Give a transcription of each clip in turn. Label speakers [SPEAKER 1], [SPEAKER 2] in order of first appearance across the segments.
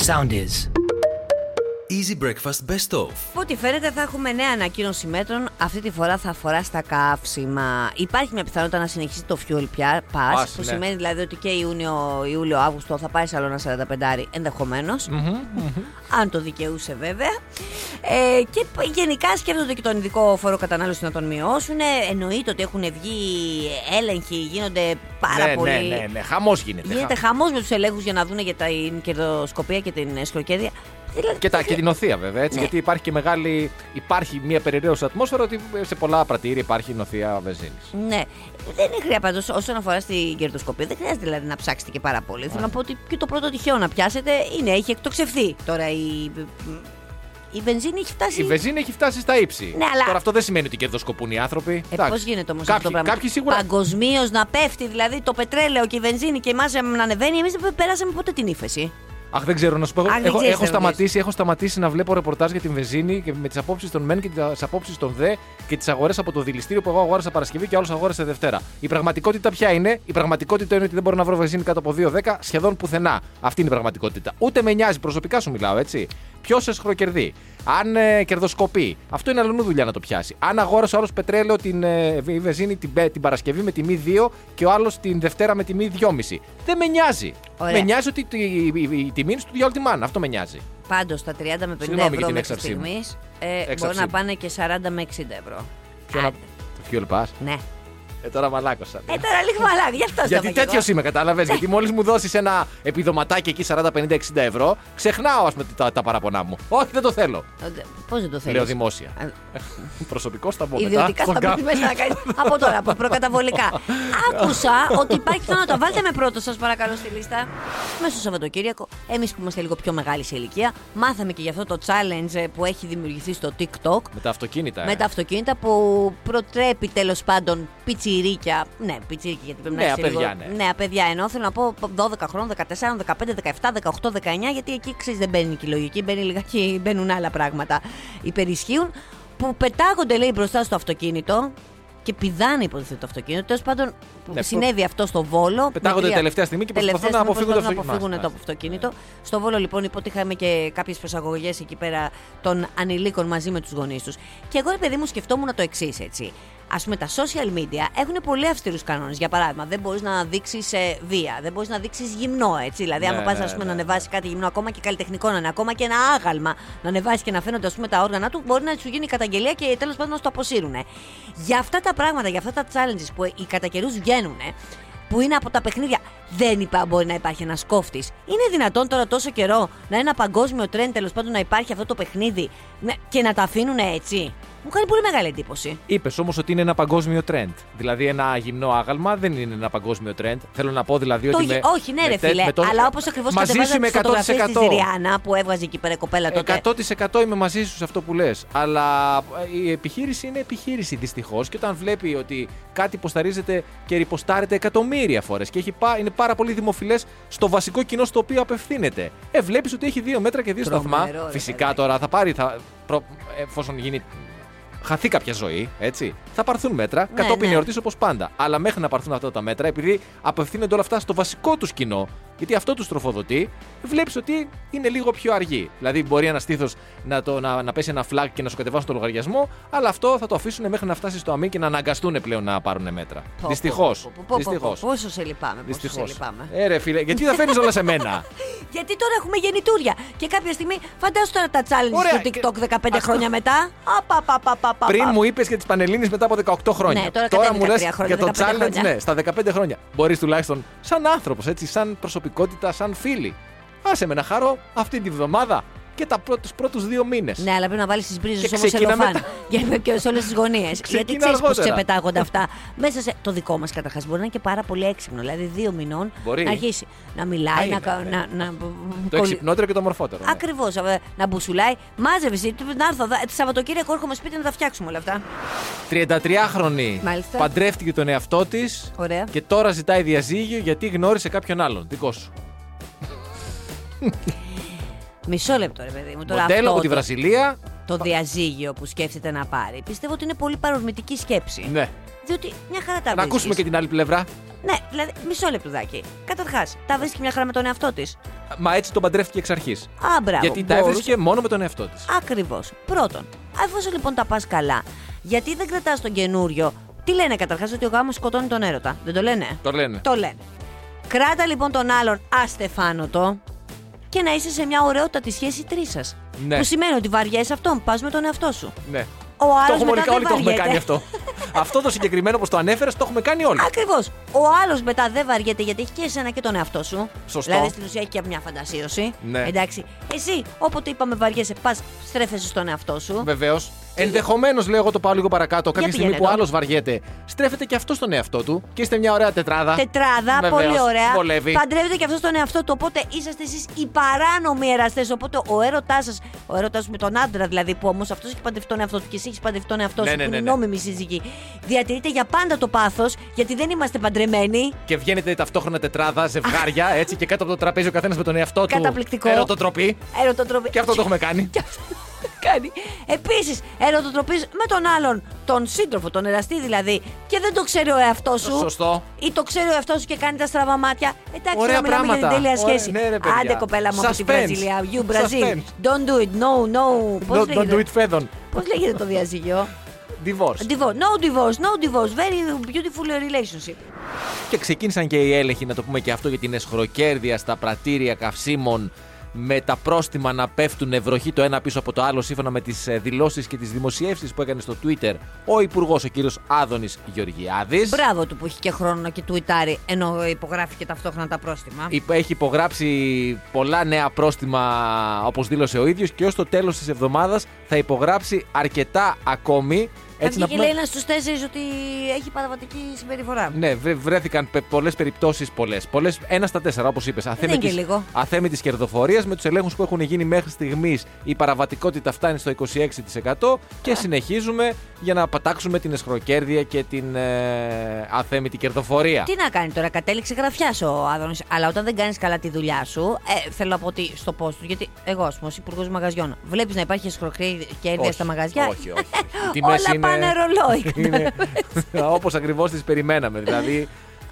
[SPEAKER 1] Sound is.
[SPEAKER 2] Easy Breakfast Best of.
[SPEAKER 3] Από ό,τι φαίνεται θα έχουμε νέα ανακοίνωση μέτρων. Αυτή τη φορά θα αφορά στα καύσιμα. Υπάρχει μια πιθανότητα να συνεχίσει το Fuel Pass,
[SPEAKER 4] Pass,
[SPEAKER 3] που
[SPEAKER 4] ναι.
[SPEAKER 3] σημαίνει δηλαδή ότι και Ιούνιο, Ιούλιο, Αύγουστο θα πάει σε άλλο ένα 45 ενδεχομένως. Αν το δικαιούσε βέβαια. Ε, και π- γενικά σκέφτονται και τον ειδικό φόρο κατανάλωσης να τον μειώσουν. Εννοείται ότι έχουν βγει έλεγχοι, γίνονται πάρα
[SPEAKER 4] ναι,
[SPEAKER 3] πολύ.
[SPEAKER 4] ναι, ναι, ναι. Χαμός γίνεται.
[SPEAKER 3] Γίνεται
[SPEAKER 4] Χα-
[SPEAKER 3] χαμός με τους ελέγχους για να δουν για την κερδοσκοπία και την σκροκέρδια. Δηλαδή,
[SPEAKER 4] Και, τα, και την οθεία βέβαια, έτσι,
[SPEAKER 3] Ναι.
[SPEAKER 4] γιατί υπάρχει και μεγάλη. Υπάρχει μια περιραίωση ατμόσφαιρα ότι σε πολλά πρατήρια υπάρχει νοθεία βενζίνης.
[SPEAKER 3] Ναι. Δεν είναι χρειά πάντως όσον αφορά στην κερδοσκοπία. Δεν χρειάζεται δηλαδή να ψάξετε και πάρα πολύ. Θέλω να πω ότι και το πρώτο τυχαίο να πιάσετε είναι, έχει εκτοξευθεί. Τώρα η, η βενζίνη έχει φτάσει.
[SPEAKER 4] Η βενζίνη έχει φτάσει στα ύψη.
[SPEAKER 3] Ναι, αλλά-
[SPEAKER 4] Τώρα αυτό δεν σημαίνει ότι κερδοσκοπούν οι άνθρωποι.
[SPEAKER 3] Ε, Πώς γίνεται όμως αυτό
[SPEAKER 4] κάποιοι,
[SPEAKER 3] το πράγμα;
[SPEAKER 4] Κάποιοι σίγουρα.
[SPEAKER 3] Παγκοσμίως να πέφτει δηλαδή το πετρέλαιο και η βενζίνη και εμά να ανεβαίνει. Εμείς δεν περάσαμε ποτέ την ύφεση.
[SPEAKER 4] Αχ, δεν ξέρω να σου πω.
[SPEAKER 3] Αχ, δεν
[SPEAKER 4] έχω,
[SPEAKER 3] ξέρεις
[SPEAKER 4] έχω,
[SPEAKER 3] να ρωτήσεις.
[SPEAKER 4] σταματήσει, έχω σταματήσει να βλέπω ρεπορτάζ για την βενζίνη και με τις απόψεις των ΜΕΝ και τις απόψεις των ΔΕ και τις αγορές από το δηληστήριο που εγώ αγόρασα Παρασκευή και άλλο αγόρασε Δευτέρα. Η πραγματικότητα ποια είναι, η πραγματικότητα είναι ότι δεν μπορώ να βρω βενζίνη κάτω από 2,10 σχεδόν πουθενά. Αυτή είναι η πραγματικότητα. Ούτε με νοιάζει, προσωπικά σου μιλάω, έτσι. Ποιος σε χροκερδεί. Αν ε, κερδοσκοπεί. Αυτό είναι αλλονού δουλειά να το πιάσει. Αν αγόρασε ο άλλος πετρέλαιο την ε, βε- βενζίνη την, πε- την Παρασκευή με τιμή 2 και ο άλλος την Δευτέρα με τιμή 2,5. Δεν με νιάζει.
[SPEAKER 3] Ωραία.
[SPEAKER 4] Με νοιάζει ότι η, η, η, η τιμή είναι στο διάλογο τη μάνα. Αυτό με νοιάζει.
[SPEAKER 3] Πάντως τα 30 με 50
[SPEAKER 4] Συγγνώμη για
[SPEAKER 3] ευρώ
[SPEAKER 4] την
[SPEAKER 3] μέχρι
[SPEAKER 4] έξαρσή μου.
[SPEAKER 3] στιγμής ε, μπορεί
[SPEAKER 4] Έξαρσή
[SPEAKER 3] να
[SPEAKER 4] μου.
[SPEAKER 3] πάνε και 40 με 60 ευρώ.
[SPEAKER 4] Ποιο να...
[SPEAKER 3] Άντε.
[SPEAKER 4] Το fuel pass.
[SPEAKER 3] Ναι.
[SPEAKER 4] Ε, τώρα μαλάκωσα.
[SPEAKER 3] Ε, τώρα λίγο μαλάκι, γι' αυτό
[SPEAKER 4] Γιατί
[SPEAKER 3] τέτοιος
[SPEAKER 4] τέτοιο είμαι, κατάλαβε. Γιατί μόλις μου δώσεις ένα επιδοματάκι εκεί 40, 50, 60 ευρώ, ξεχνάω ας πούμε, τα, τα παραπονά μου. Όχι, δεν το θέλω.
[SPEAKER 3] Πώς δεν το θέλεις;
[SPEAKER 4] Λέω δημόσια.
[SPEAKER 3] Α,
[SPEAKER 4] Προσωπικό θα πω μετά.
[SPEAKER 3] Ιδιωτικά
[SPEAKER 4] στον
[SPEAKER 3] θα
[SPEAKER 4] κα-
[SPEAKER 3] πει μέσα να κάνει. από τώρα, από προκαταβολικά. Άκουσα ότι υπάρχει πιθανότητα. Βάλτε με πρώτο, σας παρακαλώ, στη λίστα. Μέσα στο Σαββατοκύριακο, εμείς που είμαστε λίγο πιο μεγάλοι σε ηλικία, μάθαμε και για αυτό το challenge ε, που έχει δημιουργηθεί στο TikTok.
[SPEAKER 4] Με τα αυτοκίνητα. ε.
[SPEAKER 3] Με τα αυτοκίνητα που προτρέπει τέλος πάντων πιτσιρίκια. Ναι, πιτσιρίκια γιατί πρέπει να
[SPEAKER 4] Νέα
[SPEAKER 3] είσαι λίγο-
[SPEAKER 4] παιδιά, ναι.
[SPEAKER 3] Νέα παιδιά ενώ θέλω να πω 12 χρόνων, 14, 15, 17, 18, 19, γιατί εκεί ξέρεις δεν μπαίνει και η λογική, μπαίνει λιγάκι, μπαίνουν άλλα πράγματα. Υπερισχύουν που πετάγονται λέει μπροστά στο αυτοκίνητο και πηδάνε υποτίθεται το αυτοκίνητο. Τέλος πάντων, που
[SPEAKER 4] Ναι,
[SPEAKER 3] συνέβη αυτό στο Βόλο.
[SPEAKER 4] Πετάγονται
[SPEAKER 3] με τρία-
[SPEAKER 4] τελευταία στιγμή και προσπαθούν
[SPEAKER 3] τελευταία
[SPEAKER 4] να
[SPEAKER 3] στιγμή
[SPEAKER 4] αποφύγουν το
[SPEAKER 3] προσπαθούν να
[SPEAKER 4] αυτοκίνητο.
[SPEAKER 3] αποφύγουν
[SPEAKER 4] Μάλιστα,
[SPEAKER 3] το αυτοκίνητο. Στο Βόλο λοιπόν είπε ότι είχαμε και κάποιες προσαγωγές εκεί πέρα των ανηλίκων μαζί με τους γονείς τους. Και εγώ, ρε παιδί μου, σκεφτόμουν το εξής, έτσι. Α πούμε, τα social media έχουν πολύ αυστηρούς κανόνες. Για παράδειγμα, δεν μπορείς να δείξεις βία, δεν μπορείς να δείξεις γυμνό, έτσι. Δηλαδή,
[SPEAKER 4] Ναι,
[SPEAKER 3] άμα πας
[SPEAKER 4] ναι,
[SPEAKER 3] πούμε,
[SPEAKER 4] ναι,
[SPEAKER 3] να
[SPEAKER 4] ναι.
[SPEAKER 3] ανεβάσεις κάτι γυμνό, ακόμα και καλλιτεχνικό να είναι, ακόμα και ένα άγαλμα να ανεβάσεις και να φαίνονται ας πούμε, τα όργανα του, μπορεί να σου γίνει καταγγελία και τέλος πάντων να σου το αποσύρουν. Για αυτά τα πράγματα, για αυτά τα challenges που οι κατά καιρούς βγαίνουν, που είναι από τα παιχνίδια. Δεν είπα μπορεί να υπάρχει ένας κόφτης. Είναι δυνατόν τώρα τόσο καιρό να είναι ένα παγκόσμιο τρέντ τέλος πάντων να υπάρχει αυτό το παιχνίδι ναι, και να τα αφήνουν έτσι; Μου κάνει πολύ μεγάλη εντύπωση.
[SPEAKER 4] Είπες όμως ότι είναι ένα παγκόσμιο trend. Δηλαδή ένα γυμνό άγαλμα δεν είναι ένα παγκόσμιο trend. Θέλω να πω δηλαδή
[SPEAKER 3] Το
[SPEAKER 4] ότι.
[SPEAKER 3] γε-
[SPEAKER 4] με-
[SPEAKER 3] όχι, ναι,
[SPEAKER 4] με
[SPEAKER 3] ρε
[SPEAKER 4] τε-
[SPEAKER 3] φίλε.
[SPEAKER 4] με το-
[SPEAKER 3] Αλλά όπως ακριβώς
[SPEAKER 4] Μαζί σου
[SPEAKER 3] κατεβάζαν
[SPEAKER 4] είμαι
[SPEAKER 3] τις φωτογραφίες της
[SPEAKER 4] 100%.
[SPEAKER 3] Ριάννα που έβγαζε εκεί πέρα η κοπέλα τότε.
[SPEAKER 4] 100% είμαι μαζί σου σε αυτό που λες. Αλλά ε, η επιχείρηση είναι επιχείρηση δυστυχώς. Και όταν βλέπει ότι κάτι υποσταρίζεται και ριποστάρεται εκατομμύρια φορές και έχει πά, είναι πάρα πολύ δημοφιλές στο βασικό κοινό στο οποίο απευθύνεται. Ε, βλέπεις ότι έχει δύο μέτρα και δύο
[SPEAKER 3] Τρομερό,
[SPEAKER 4] σταθμά.
[SPEAKER 3] ρε
[SPEAKER 4] Φυσικά
[SPEAKER 3] παιδάκι.
[SPEAKER 4] τώρα θα πάρει. Θα, προ, εφόσον γίνει. Χαθεί κάποια ζωή, έτσι. Θα πάρθουν μέτρα
[SPEAKER 3] Ναι,
[SPEAKER 4] κατόπιν
[SPEAKER 3] ναι.
[SPEAKER 4] εορτή όπως πάντα. Αλλά μέχρι να πάρθουν αυτά τα μέτρα, επειδή απευθύνονται όλα αυτά στο βασικό τους κοινό, γιατί αυτό τους τροφοδοτεί, βλέπεις ότι είναι λίγο πιο αργή. Δηλαδή, μπορεί ένας στήθος να, το- να, να πέσει ένα φλаг και να σου κατεβάσουν το λογαριασμό, αλλά αυτό θα το αφήσουν μέχρι να φτάσει στο αμήν και να αναγκαστούν πλέον να πάρουν μέτρα.
[SPEAKER 3] Πω,
[SPEAKER 4] Δυστυχώς.
[SPEAKER 3] πω, πω, πω, πω,
[SPEAKER 4] Δυστυχώς.
[SPEAKER 3] Πόσο σε λυπάμαι, πόσο σε
[SPEAKER 4] Δυστυχώς.
[SPEAKER 3] λυπάμαι.
[SPEAKER 4] Ε, ρε φίλε, γιατί τα φέρνεις όλα σε μένα;
[SPEAKER 3] Γιατί τώρα έχουμε γεννητούρια. Και κάποια στιγμή, φαντάσου τώρα τα challenge
[SPEAKER 4] Ωραία,
[SPEAKER 3] στο
[SPEAKER 4] και-
[SPEAKER 3] TikTok 15
[SPEAKER 4] αυτό-
[SPEAKER 3] χρόνια μετά. Απαπαπαπαπαπα.
[SPEAKER 4] Πριν μου είπες για τις Πανελίνε μετά από 18 χρόνια.
[SPEAKER 3] Ναι, τώρα κατέβηκα
[SPEAKER 4] μου λες
[SPEAKER 3] τρία χρόνια,
[SPEAKER 4] για το
[SPEAKER 3] 15
[SPEAKER 4] challenge,
[SPEAKER 3] χρόνια.
[SPEAKER 4] ναι, στα 15 χρόνια. Μπορείς τουλάχιστον σαν άνθρωπος, έτσι, σαν προσωπικότητα, σαν φίλη. Άσε με να χαρώ αυτή τη βδομάδα και τα πρώτου πρώτους δύο μήνες.
[SPEAKER 3] Ναι, αλλά πρέπει να βάλεις τις μπρίζες
[SPEAKER 4] Και
[SPEAKER 3] όμω
[SPEAKER 4] ξεκίνα
[SPEAKER 3] ελοφάν.
[SPEAKER 4] μετά.
[SPEAKER 3] Για και σε όλες τις γωνίες. Γιατί
[SPEAKER 4] Ξεκίνα
[SPEAKER 3] ξέρεις πώς
[SPEAKER 4] αργότερα.
[SPEAKER 3] ξεπετάγονται αυτά. Μέσα σε. Το δικό μας καταρχάς μπορεί να είναι και πάρα πολύ έξυπνο. Δηλαδή, δύο μηνών
[SPEAKER 4] Μπορεί.
[SPEAKER 3] να αρχίσει να μιλάει,
[SPEAKER 4] Α,
[SPEAKER 3] να.
[SPEAKER 4] είναι,
[SPEAKER 3] κα-
[SPEAKER 4] ναι.
[SPEAKER 3] να, να
[SPEAKER 4] Το εξυπνότερο και το μορφότερο. ναι.
[SPEAKER 3] Ακριβώς. Να μπουσουλάει. Μάζευες εσύ. του- Να έρθω. δα- Το Σαββατοκύριακο έρχομαι σπίτι να τα φτιάξουμε όλα αυτά.
[SPEAKER 4] 33χρονη
[SPEAKER 3] Μάλιστα.
[SPEAKER 4] παντρεύτηκε τον εαυτό της
[SPEAKER 3] Ωραία.
[SPEAKER 4] και τώρα ζητάει διαζύγιο γιατί γνώρισε κάποιον άλλον. Δικό σου.
[SPEAKER 3] Μισό λεπτό, ρε παιδί μου. Τώρα
[SPEAKER 4] Μοντέλο
[SPEAKER 3] αυτό
[SPEAKER 4] από τη
[SPEAKER 3] το-
[SPEAKER 4] Βραζιλία.
[SPEAKER 3] το διαζύγιο που σκέφτεται να πάρει, πιστεύω ότι είναι πολύ παρορμητική σκέψη.
[SPEAKER 4] Ναι.
[SPEAKER 3] Διότι μια χαρά τα
[SPEAKER 4] Να ακούσουμε και
[SPEAKER 3] βρίσκεις.
[SPEAKER 4] την άλλη πλευρά.
[SPEAKER 3] Ναι, δηλαδή, μισό λεπτουδάκι. Καταρχάς, τα βρίσκει μια χαρά με τον εαυτό της.
[SPEAKER 4] Μα έτσι τον παντρεύτηκε εξ αρχής.
[SPEAKER 3] Α, μπράβο.
[SPEAKER 4] Γιατί τα
[SPEAKER 3] μπορούσε-
[SPEAKER 4] έβρισκε μόνο με τον εαυτό της.
[SPEAKER 3] Ακριβώς. Πρώτον, εφόσον λοιπόν τα πας καλά, γιατί δεν κρατάς τον καινούριο. Τι λένε καταρχάς, ότι ο γάμος σκοτώνει τον έρωτα. Δεν το λένε;
[SPEAKER 4] Το λένε.
[SPEAKER 3] Το λένε. Κράτα λοιπόν τον άλλον αστεφάνωτο και να είσαι σε μια ωραιότατη σχέση τρεις σας.
[SPEAKER 4] Ναι.
[SPEAKER 3] Που σημαίνει ότι βαριέσαι αυτόν, πας με τον εαυτό σου.
[SPEAKER 4] Ναι.
[SPEAKER 3] Ο
[SPEAKER 4] το
[SPEAKER 3] άλλος
[SPEAKER 4] έχουμε
[SPEAKER 3] μετά
[SPEAKER 4] όλοι,
[SPEAKER 3] δεν
[SPEAKER 4] όλοι το έχουμε
[SPEAKER 3] βαριέται.
[SPEAKER 4] κάνει αυτό. αυτό το συγκεκριμένο όπω το ανέφερες, το έχουμε κάνει όλοι.
[SPEAKER 3] Ακριβώς. Ο άλλος μετά δεν βαριέται γιατί έχει και εσένα και τον εαυτό σου.
[SPEAKER 4] Σωστό.
[SPEAKER 3] Δηλαδή στην ουσία έχει και μια φαντασίωση.
[SPEAKER 4] Ναι.
[SPEAKER 3] Εντάξει. Εσύ, όποτε είπαμε βαριέσαι, πας στρέφεσαι στον εαυτό σου.
[SPEAKER 4] Βεβαίως. Ενδεχομένως, λέω εγώ το πάω λίγο παρακάτω, κάποια στιγμή
[SPEAKER 3] πήγαινε
[SPEAKER 4] που
[SPEAKER 3] το.
[SPEAKER 4] άλλος βαριέται, στρέφεται και αυτό στον εαυτό του και είστε μια ωραία τετράδα.
[SPEAKER 3] Τετράδα,
[SPEAKER 4] Βεβαίως,
[SPEAKER 3] πολύ ωραία.
[SPEAKER 4] Βολεύει.
[SPEAKER 3] Παντρεύεται και αυτό στον εαυτό του. Οπότε είσαστε εσείς οι παράνομοι εραστές. Οπότε ο έρωτάς σας, ο έρωτάς με τον άντρα δηλαδή, που όμως αυτός έχει παντρευτεί τον εαυτό του και εσύ έχεις παντρευτεί τον εαυτό
[SPEAKER 4] Ναι,
[SPEAKER 3] σου,
[SPEAKER 4] ναι,
[SPEAKER 3] που
[SPEAKER 4] ναι,
[SPEAKER 3] είναι
[SPEAKER 4] ναι.
[SPEAKER 3] νόμιμη σύζυγη, διατηρείται για πάντα το πάθος, γιατί δεν είμαστε παντρεμένοι.
[SPEAKER 4] Και βγαίνετε ταυτόχρονα τετράδα, ζευγάρια, έτσι και κάτω από το τραπέζι ο καθένας με τον εαυτό του.
[SPEAKER 3] Καταπληκτικό.
[SPEAKER 4] Ερωτοτροπή.
[SPEAKER 3] Ερωτοτροπή.
[SPEAKER 4] Και αυτό το έχουμε κάνει.
[SPEAKER 3] Και αυτό κάνει. Επίσης, ερωτοτροπής με τον άλλον, τον σύντροφο, τον εραστή δηλαδή, και δεν το ξέρει ο εαυτός σου.
[SPEAKER 4] Σωστό.
[SPEAKER 3] Ή το ξέρει ο εαυτός σου και κάνει τα στραβά μάτια. Εντάξει,
[SPEAKER 4] Ωραία
[SPEAKER 3] τώρα μιλάμε για την
[SPEAKER 4] πράγματα.
[SPEAKER 3] τέλεια
[SPEAKER 4] Ωραία,
[SPEAKER 3] σχέση.
[SPEAKER 4] ναι, ρε, παιδιά.
[SPEAKER 3] Άντε, κοπέλα μου από τη
[SPEAKER 4] Suspense.
[SPEAKER 3] Βραζιλία. You Brazil.
[SPEAKER 4] Suspense.
[SPEAKER 3] Don't do it. No, no. Πώς
[SPEAKER 4] Don't, don't do
[SPEAKER 3] λέγεται,
[SPEAKER 4] it φέδων.
[SPEAKER 3] πώς λέγεται το διαζύγιο;
[SPEAKER 4] Divorce.
[SPEAKER 3] Divorce. No divorce. No divorce. Very beautiful relationship.
[SPEAKER 4] Και ξεκίνησαν και οι έλεγχοι, να το πούμε και αυτό, για την εσχροκέρδεια στα πρατήρια καυσίμων με τα πρόστιμα να πέφτουν ευρωχή το ένα πίσω από το άλλο σύμφωνα με τις δηλώσεις και τις δημοσιεύσεις που έκανε στο Twitter ο Υπουργός, ο κύριος Άδωνης Γεωργιάδης.
[SPEAKER 3] Μπράβο του που έχει και χρόνο να και τουιτάρει ενώ υπογράφει και ταυτόχρονα τα πρόστιμα.
[SPEAKER 4] Έχει υπογράψει πολλά νέα πρόστιμα όπως δήλωσε ο ίδιος και ως το τέλος της εβδομάδας θα υπογράψει αρκετά ακόμη.
[SPEAKER 3] Θα
[SPEAKER 4] Έτσι να
[SPEAKER 3] βγει και
[SPEAKER 4] πούμε,
[SPEAKER 3] λέει ένας στους τέσσερις ότι έχει παραβατική συμπεριφορά.
[SPEAKER 4] Ναι, βρε- βρέθηκαν πε- πολλές περιπτώσεις, πολλές. πολλές ένας στα τέσσερα, όπως είπες.
[SPEAKER 3] είναι και λίγο.
[SPEAKER 4] Αθέμητης κερδοφορίας με τους ελέγχους που έχουν γίνει μέχρι στιγμής η παραβατικότητα φτάνει στο 26% και συνεχίζουμε για να πατάξουμε την εσχροκέρδεια και την ε, αθέμητη κερδοφορία.
[SPEAKER 3] Τι να κάνει τώρα, κατέληξε γραφιά ο Άδωνης. Αλλά όταν δεν κάνεις καλά τη δουλειά σου, ε, θέλω να πω ότι στο πώ του, γιατί εγώ, ας πούμε, ως υπουργός μαγαζιών, βλέπεις να υπάρχει εσχροκέρδεια
[SPEAKER 4] Όχι,
[SPEAKER 3] στα μαγαζιά;
[SPEAKER 4] Όχι, όχι. Οι τιμές
[SPEAKER 3] Όλα πάνε ρολόι.
[SPEAKER 4] είναι όπως ακριβώς τις περιμέναμε. Δηλαδή,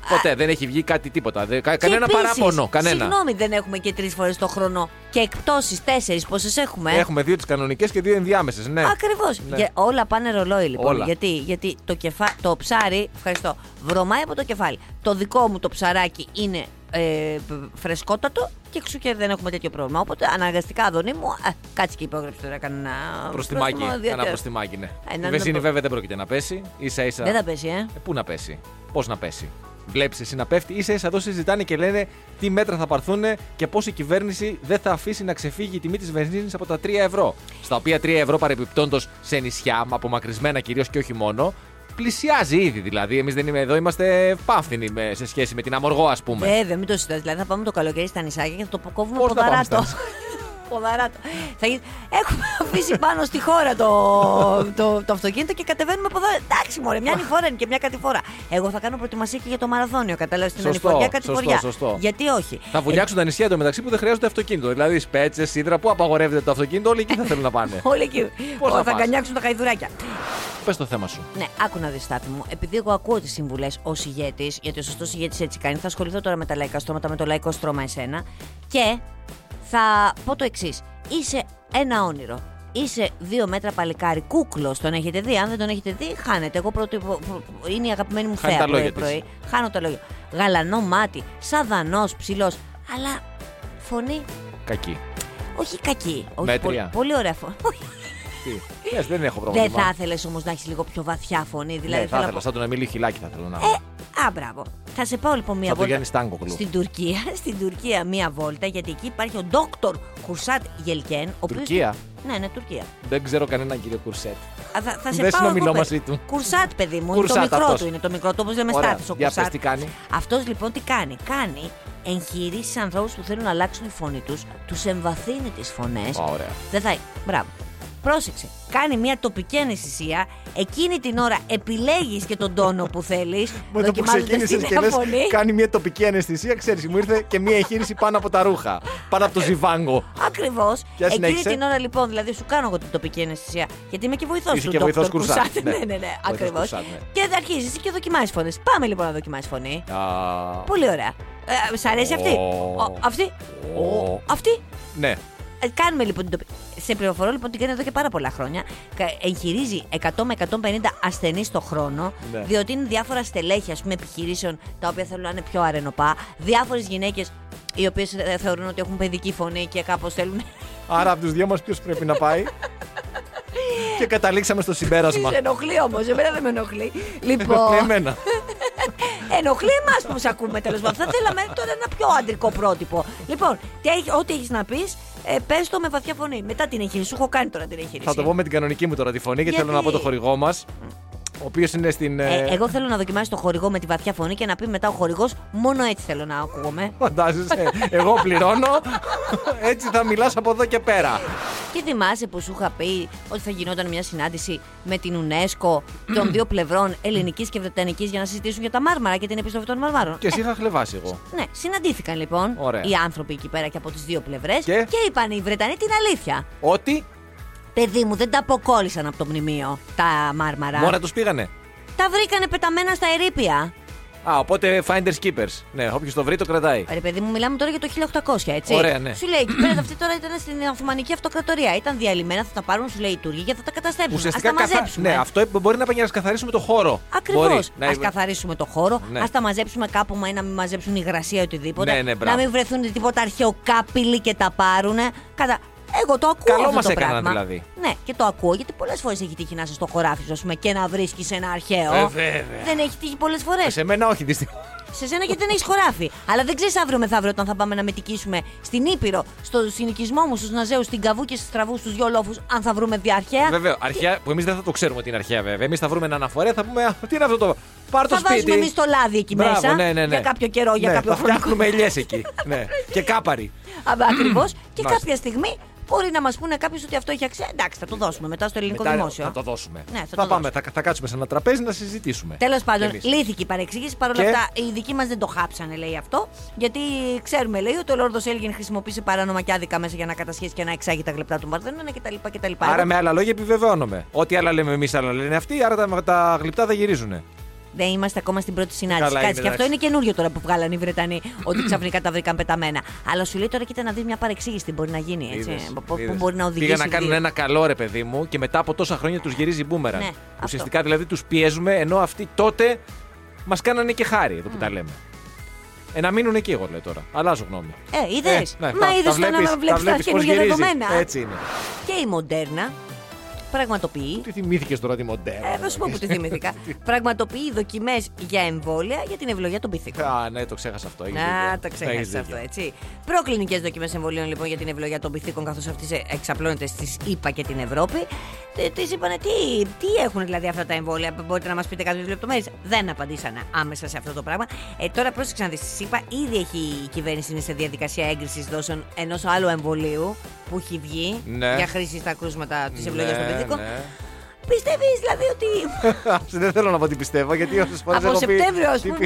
[SPEAKER 4] ποτέ δεν έχει βγει κάτι τίποτα. Δεν- κα-
[SPEAKER 3] Και
[SPEAKER 4] κανένα
[SPEAKER 3] επίσης,
[SPEAKER 4] παράπονο. Κανένα.
[SPEAKER 3] Συγγνώμη, δεν έχουμε και τρεις φορές το χρόνο. Και εκπτώσεις τέσσερις, πόσες έχουμε;
[SPEAKER 4] Έχουμε δύο τις κανονικές και δύο ενδιάμεσες. Ναι.
[SPEAKER 3] Ακριβώς.
[SPEAKER 4] Ναι.
[SPEAKER 3] Όλα πάνε ρολόι λοιπόν.
[SPEAKER 4] Όλα.
[SPEAKER 3] Γιατί, γιατί το, κεφα... το ψάρι, ευχαριστώ, βρωμάει από το κεφάλι. Το δικό μου το ψαράκι είναι ε, φρεσκότατο και εξού και δεν έχουμε τέτοιο πρόβλημα. Οπότε αναγκαστικά, Αδωνή μου, ε, κάτσε και υπόγραψε τώρα κανένα.
[SPEAKER 4] Προστιμάκι.
[SPEAKER 3] πρόστιμο,
[SPEAKER 4] Ένα
[SPEAKER 3] διότι-
[SPEAKER 4] προστιμάκι, ναι.
[SPEAKER 3] Ε,
[SPEAKER 4] Η
[SPEAKER 3] να-
[SPEAKER 4] βενζίνη
[SPEAKER 3] να-
[SPEAKER 4] βέβαια δεν πρόκειται να πέσει. σα ίσα.
[SPEAKER 3] Δεν θα πέσει, ε.
[SPEAKER 4] Ε, πού να πέσει; Πώς να πέσει; Βλέπει εσύ να πέφτει. σα ίσα εδώ συζητάνε και λένε τι μέτρα θα πάρθουν και πώς η κυβέρνηση δεν θα αφήσει να ξεφύγει η τιμή της βενζίνης από τα 3 ευρώ. Στα οποία 3 ευρώ παρεμπιπτόντω σε νησιά, απομακρυσμένα κυρίως και όχι μόνο, πλησιάζει ήδη δηλαδή. Εμείς δεν είμαι εδώ, είμαστε πάφθηνοι με- σε σχέση με την Αμοργό, ας πούμε.
[SPEAKER 3] Βέβαια, μην το συζητάς. Δηλαδή θα πάμε το καλοκαίρι στα νησάκια και θα το κόβουμε
[SPEAKER 4] Πώς θα πάμε
[SPEAKER 3] ποδαράτο.
[SPEAKER 4] στα
[SPEAKER 3] ποδαράτο. Θα γίνει- Έχουμε αφήσει πάνω στη χώρα το, το, το αυτοκίνητο και κατεβαίνουμε ποδαράτο. Εντάξει, μωρέ, μια φορά είναι και μια κατηφορά. Εγώ θα κάνω προετοιμασία και για το μαραθώνιο. Κατάλαβες την
[SPEAKER 4] Σωστό,
[SPEAKER 3] ανηφοριά
[SPEAKER 4] σωστό,
[SPEAKER 3] κατηφοριά.
[SPEAKER 4] σωστό.
[SPEAKER 3] Γιατί όχι;
[SPEAKER 4] Θα βουλιάξουν τα νησιά εντωμεταξύ που δεν χρειάζονται αυτοκίνητο. Δηλαδή σπέτσες, σίδρα, πού απαγορεύεται το αυτοκίνητο, όλοι εκεί θα θέλουν να πάνε.
[SPEAKER 3] Όλοι εκεί.
[SPEAKER 4] Πώς
[SPEAKER 3] Ω,
[SPEAKER 4] θα
[SPEAKER 3] θα
[SPEAKER 4] πας;
[SPEAKER 3] γκανιάξουν τα χαϊδουράκια.
[SPEAKER 4] Πες το θέμα σου.
[SPEAKER 3] Ναι, άκου να δεις στάθη μου. Επειδή εγώ ακούω τις συμβουλές ως ηγέτης, γιατί ο σωστός ηγέτης έτσι κάνει, θα ασχοληθώ τώρα με τα λαϊκά στρώματα, με το λαϊκό στρώμα εσένα. Και θα πω το εξής. Είσαι ένα όνειρο. Είσαι δύο μέτρα παλικάρι, κούκλο. Τον έχετε δει. Αν δεν τον έχετε δει, χάνετε. Εγώ πρώτη, προ- προ- είναι η αγαπημένη μου
[SPEAKER 4] Χάνει
[SPEAKER 3] θέα
[SPEAKER 4] τα λόγια
[SPEAKER 3] πρωί-πρωί. Χάνω τα λόγια. Γαλανό μάτι, σαδανός, ψηλός. Αλλά φωνή,
[SPEAKER 4] Κακή.
[SPEAKER 3] όχι κακή. Όχι,
[SPEAKER 4] Μέτρια.
[SPEAKER 3] Πολύ, πολύ ωραία φωνή.
[SPEAKER 4] Τι; Λες, δεν έχω πρόβλημα.
[SPEAKER 3] Δεν θα ήθελες όμως να έχεις λίγο πιο βαθιά φωνή. Δηλαδή,
[SPEAKER 4] ναι, θα
[SPEAKER 3] θέλω να
[SPEAKER 4] ήθελα, σαν τον Εμίλη Χιλάκη θα ήθελα να
[SPEAKER 3] ε, α, μπράβο. Θα σε πάω λοιπόν μία
[SPEAKER 4] Σαν τον
[SPEAKER 3] βόλτα.
[SPEAKER 4] Γιάννης Στάνκοκλου.
[SPEAKER 3] Στην Τουρκία, στην Τουρκία μία βόλτα, γιατί εκεί υπάρχει ο Δόκτωρ Χουρσάτ Γελκέν. Ο οποίος-
[SPEAKER 4] Τουρκία;
[SPEAKER 3] Ναι, ναι, Τουρκία.
[SPEAKER 4] Δεν ξέρω κανέναν κύριο Κουρσέτ.
[SPEAKER 3] Α, θα, θα σε
[SPEAKER 4] Δεν
[SPEAKER 3] πάω
[SPEAKER 4] συνομιλώ
[SPEAKER 3] εγώ,
[SPEAKER 4] μαζί
[SPEAKER 3] παιδί.
[SPEAKER 4] του.
[SPEAKER 3] Κουρσάτ, παιδί μου.
[SPEAKER 4] Κουρσάτ
[SPEAKER 3] είναι το μικρό
[SPEAKER 4] αυτός.
[SPEAKER 3] του. Είναι το μικρό του, όπω λέμε
[SPEAKER 4] Ωραία.
[SPEAKER 3] στάτης, ο
[SPEAKER 4] Για πες
[SPEAKER 3] Κουρσάτ.
[SPEAKER 4] τι κάνει.
[SPEAKER 3] Αυτός λοιπόν τι κάνει; Κάνει εγχειρήσεις σε ανθρώπους που θέλουν να αλλάξουν τη φωνή τους, τους εμβαθύνει τις φωνές.
[SPEAKER 4] Ωραία.
[SPEAKER 3] Δεν θα. Μπράβο. Πρόσεξε. Κάνει μια τοπική αναισθησία. Εκείνη την ώρα επιλέγεις και τον τόνο που θέλεις.
[SPEAKER 4] Με το που ξεκίνησες και λες, κάνει μια τοπική αναισθησία, ξέρεις, μου ήρθε και μια εγχείρηση πάνω από τα ρούχα. Πάνω από το ζιβάγκο.
[SPEAKER 3] Ακριβώς.
[SPEAKER 4] Για
[SPEAKER 3] Εκείνη
[SPEAKER 4] συνέχισε.
[SPEAKER 3] την ώρα λοιπόν, δηλαδή σου κάνω εγώ την τοπική αναισθησία. Γιατί είμαι και βοηθός
[SPEAKER 4] Είσαι
[SPEAKER 3] του.
[SPEAKER 4] και βοηθός
[SPEAKER 3] Dr.
[SPEAKER 4] Κουρσάτ,
[SPEAKER 3] Κουρσάτ.
[SPEAKER 4] ναι.
[SPEAKER 3] Ναι, ναι, ναι,
[SPEAKER 4] Βοηθός
[SPEAKER 3] ακριβώς.
[SPEAKER 4] Κουρσάτ, ναι.
[SPEAKER 3] Και αρχίζει εσύ και δοκιμάζεις φωνές. Πάμε λοιπόν να δοκιμάσει φωνή.
[SPEAKER 4] Α,
[SPEAKER 3] Πολύ ωραία. Ε, σ' αρέσει αυτή;
[SPEAKER 4] Ω.
[SPEAKER 3] Ο, αυτή;
[SPEAKER 4] Ω.
[SPEAKER 3] Ο, αυτή;
[SPEAKER 4] Ναι.
[SPEAKER 3] Ε, κάνουμε λοιπόν την τοπική. Σε πληροφορώ λοιπόν την κάνει εδώ και πάρα πολλά χρόνια. Κα- Εγχειρίζει 100 με 150 ασθενείς το χρόνο.
[SPEAKER 4] Ναι.
[SPEAKER 3] Διότι είναι διάφορα στελέχη ας πούμε, επιχειρήσεων τα οποία θέλουν να είναι πιο αρενοπά. Διάφορες γυναίκες οι οποίες θεωρούν ότι έχουν παιδική φωνή και κάπως θέλουν.
[SPEAKER 4] Άρα από τους δυο μας ποιος πρέπει να πάει; και καταλήξαμε στο συμπέρασμα.
[SPEAKER 3] Σε ενοχλεί όμως, εμένα δεν με ενοχλεί. Λοιπόν,
[SPEAKER 4] Ενοχλεί εμένα.
[SPEAKER 3] ενοχλεί εμάς που σε ακούμε τέλος πάντων. Θα θέλαμε τώρα ένα πιο αντρικό πρότυπο. Λοιπόν, τι έχει- ό,τι έχεις να πεις, ε, πες το με βαθιά φωνή. Μετά την εγχείρηση. Σου έχω κάνει τώρα την εγχείρηση.
[SPEAKER 4] Θα το πω με την κανονική μου τώρα τη φωνή, γιατί,
[SPEAKER 3] Γιατί;
[SPEAKER 4] θέλω να πω το χορηγό μας. Ο οποίος είναι στην.
[SPEAKER 3] Ε,
[SPEAKER 4] ε,
[SPEAKER 3] εγώ θέλω να δοκιμάσει το χορηγό με τη βαθιά φωνή και να πει μετά ο χορηγός μόνο έτσι θέλω να ακούγομαι.
[SPEAKER 4] Φαντάζεσαι, εγώ πληρώνω. Έτσι θα μιλάς από εδώ και πέρα.
[SPEAKER 3] Και θυμάσαι που σου είχα πει ότι θα γινόταν μια συνάντηση με την UNESCO των δύο πλευρών ελληνικής και βρετανικής για να συζητήσουν για τα μάρμαρα και την επιστροφή των μαρμάρων.
[SPEAKER 4] Και εσύ είχα χλεβάσει εγώ.
[SPEAKER 3] Ναι, συναντήθηκαν λοιπόν
[SPEAKER 4] Ωραία.
[SPEAKER 3] οι άνθρωποι εκεί πέρα και από τις δύο πλευρές
[SPEAKER 4] Και;
[SPEAKER 3] είπαν οι Βρετανοί την αλήθεια.
[SPEAKER 4] Ότι
[SPEAKER 3] Παιδί μου, δεν τα αποκόλλησαν από το μνημείο τα μάρμαρα.
[SPEAKER 4] μόνα τους πήγανε.
[SPEAKER 3] Τα βρήκανε πεταμένα στα ερήπια.
[SPEAKER 4] Α, οπότε finders keepers. Ναι, όποιος το βρει το κρατάει.
[SPEAKER 3] Ρε παιδί μου, μιλάμε τώρα για το 1800, έτσι.
[SPEAKER 4] Ωραία, ναι.
[SPEAKER 3] Σου λέει, εκεί πέρα αυτή τώρα ήταν στην Οθωμανική Αυτοκρατορία. Ήταν διαλυμένα, θα τα πάρουν, σου λέει οι Τούρκοι και θα τα καταστρέψουν.
[SPEAKER 4] Ουσιαστικά
[SPEAKER 3] Ας τα
[SPEAKER 4] καθα-
[SPEAKER 3] μαζέψουμε.
[SPEAKER 4] Ναι, αυτό μπορεί να πάει για να καθαρίσουμε το χώρο.
[SPEAKER 3] Ακριβώς.
[SPEAKER 4] Μπορεί
[SPEAKER 3] Α
[SPEAKER 4] να-
[SPEAKER 3] καθαρίσουμε το χώρο,
[SPEAKER 4] Ναι.
[SPEAKER 3] ας τα μαζέψουμε κάπου, μα ή να μην μαζέψουν υγρασία ή οτιδήποτε.
[SPEAKER 4] Ναι, ναι, μπράβο.
[SPEAKER 3] να μην βρεθούν τίποτα αρχαιοκάπηλοι και τα πάρουνε. Κατα... Εγώ το ακούω
[SPEAKER 4] Καλό
[SPEAKER 3] αυτό
[SPEAKER 4] μας
[SPEAKER 3] το
[SPEAKER 4] έκαναν,
[SPEAKER 3] πράγμα.
[SPEAKER 4] δηλαδή.
[SPEAKER 3] Ναι, και το ακούω γιατί πολλές φορές έχει τύχει να είσαι στο χωράφι σου ας πούμε, και να βρίσκεις ένα αρχαίο.
[SPEAKER 4] Ε, βέβαια.
[SPEAKER 3] Δεν έχει τύχει πολλές φορές.
[SPEAKER 4] Σε μένα όχι δυστυχώς.
[SPEAKER 3] Σε σένα γιατί δεν έχεις χωράφι. Αλλά δεν ξέρεις αύριο μεθαύριο όταν θα πάμε να μετικήσουμε στην Ήπειρο, στο συνοικισμό μου, στους Ναζέους, στην Καβού και στους Τραβού, στους δυο λόφου, αν θα βρούμε διαρχαία.
[SPEAKER 4] Βέβαια, αρχαία που εμείς δεν θα το ξέρουμε ότι είναι αρχαία βέβαια. Εμείς θα βρούμε ένα αναφορέα, θα πούμε «Α, Τι είναι αυτό το. Πάρ το
[SPEAKER 3] Θα
[SPEAKER 4] σπίτι.
[SPEAKER 3] βάζουμε εμείς το λάδι εκεί
[SPEAKER 4] Μπράβο,
[SPEAKER 3] μέσα
[SPEAKER 4] ναι, ναι, ναι.
[SPEAKER 3] για κάποιο καιρό, για
[SPEAKER 4] ναι,
[SPEAKER 3] κάποιο
[SPEAKER 4] Θα
[SPEAKER 3] χρονικό.
[SPEAKER 4] φτιάχνουμε ελιέ εκεί. ναι. Και κάπαροι.
[SPEAKER 3] Ακριβώς. και
[SPEAKER 4] Μάλιστα.
[SPEAKER 3] κάποια στιγμή μπορεί να μας πούνε κάποιος ότι αυτό έχει αξία. Εντάξει, θα το δώσουμε μετά στο ελληνικό
[SPEAKER 4] Μετά
[SPEAKER 3] δημόσιο.
[SPEAKER 4] Θα το δώσουμε.
[SPEAKER 3] Ναι, θα
[SPEAKER 4] θα
[SPEAKER 3] το
[SPEAKER 4] πάμε, θα, θα κάτσουμε σε ένα τραπέζι να συζητήσουμε.
[SPEAKER 3] Τέλος πάντων,
[SPEAKER 4] Κι εμείς.
[SPEAKER 3] λύθηκε η παρεξήγηση. Παρ' όλα
[SPEAKER 4] Και;
[SPEAKER 3] αυτά, οι δικοί μας δεν το χάψανε, λέει αυτό. Γιατί ξέρουμε, λέει, ότι ο Λόρδος Έλγιν χρησιμοποίησε παράνομα και άδικα μέσα για να κατασχέσει και να εξάγει τα γλεπτά του Παρθενώνα κτλ. κτλ.
[SPEAKER 4] Άρα με άλλα λόγια επιβεβαιώνομαι. Ό,τι άλλα λέμε εμείς, άλλα λένε αυτοί, άρα τα, τα γλυπτά δεν γυρίζουν.
[SPEAKER 3] Δεν είμαστε ακόμα στην πρώτη συνάντηση.
[SPEAKER 4] Καλά
[SPEAKER 3] Κάτσε,
[SPEAKER 4] είναι,
[SPEAKER 3] και αυτό
[SPEAKER 4] εντάξει.
[SPEAKER 3] είναι καινούριο τώρα που βγάλανε οι Βρετανοί, ότι ξαφνικά τα βρήκαν πεταμένα. Αλλά σου λέει τώρα, κοίτα να δεις μια παρεξήγηση τι μπορεί να γίνει. Έτσι,
[SPEAKER 4] Είδες,
[SPEAKER 3] που- που
[SPEAKER 4] είδες.
[SPEAKER 3] μπορεί να οδηγήσει.
[SPEAKER 4] Πήγαν να κάνουν
[SPEAKER 3] δύο.
[SPEAKER 4] ένα καλό ρε παιδί μου και μετά από τόσα χρόνια τους γυρίζει μπούμεραν.
[SPEAKER 3] Ναι,
[SPEAKER 4] Ουσιαστικά δηλαδή τους πιέζουμε ενώ αυτοί τότε μας κάνανε και χάρη εδώ που τα λέμε. Ε, να μείνουν εκεί, εγώ λέω τώρα. Αλλάζω γνώμη.
[SPEAKER 3] Ε, είδες.
[SPEAKER 4] Ε, ναι,
[SPEAKER 3] Μα
[SPEAKER 4] τα-
[SPEAKER 3] είδες
[SPEAKER 4] τα
[SPEAKER 3] το να
[SPEAKER 4] βλέπεις- τα
[SPEAKER 3] βλέπει τα
[SPEAKER 4] βλέπεις πώς
[SPEAKER 3] καινούργια
[SPEAKER 4] γυρίζει.
[SPEAKER 3] δεδομένα.
[SPEAKER 4] Έτσι είναι.
[SPEAKER 3] Και η Μοντέρνα πραγματοποιεί.
[SPEAKER 4] Τι θυμήθηκες τώρα τη μοντέρνα.
[SPEAKER 3] Ε, θα σου πω που τη θυμήθηκα. πραγματοποιεί δοκιμές για εμβόλια για την ευλογία των πυθίκων.
[SPEAKER 4] Α, ναι, το ξέχασα αυτό. έχεις
[SPEAKER 3] Να
[SPEAKER 4] δίκιο.
[SPEAKER 3] το
[SPEAKER 4] Έχεις
[SPEAKER 3] ξέχασες
[SPEAKER 4] δίκιο.
[SPEAKER 3] αυτό, έτσι. Προκλινικέ δοκιμές εμβολίων λοιπόν για την ευλογία των πυθίκων, καθώς αυτή εξαπλώνεται στις ΗΠΑ και την Ευρώπη. Τη είπανε τι, τι έχουν δηλαδή αυτά τα εμβόλια, μπορείτε να μας πείτε κάποιες λεπτομέρειες; Δεν απαντήσανε άμεσα σε αυτό το πράγμα. Ε, τώρα πρόσεξε να δεις, στις ΗΠΑ ήδη έχει η κυβέρνηση είναι σε διαδικασία έγκρισης δόσεων ενός άλλου εμβολίου που έχει βγει
[SPEAKER 4] Ναι.
[SPEAKER 3] για χρήση στα κρούσματα της ευλογίας των
[SPEAKER 4] Ναι,
[SPEAKER 3] πυθίκων.
[SPEAKER 4] ναι.
[SPEAKER 3] Πιστεύεις δηλαδή ότι
[SPEAKER 4] Δεν θέλω να πω τι πιστεύω, γιατί όσες φορές
[SPEAKER 3] από
[SPEAKER 4] έχω πει.
[SPEAKER 3] Σεπτέμβριο, ας
[SPEAKER 4] τι
[SPEAKER 3] πούμε,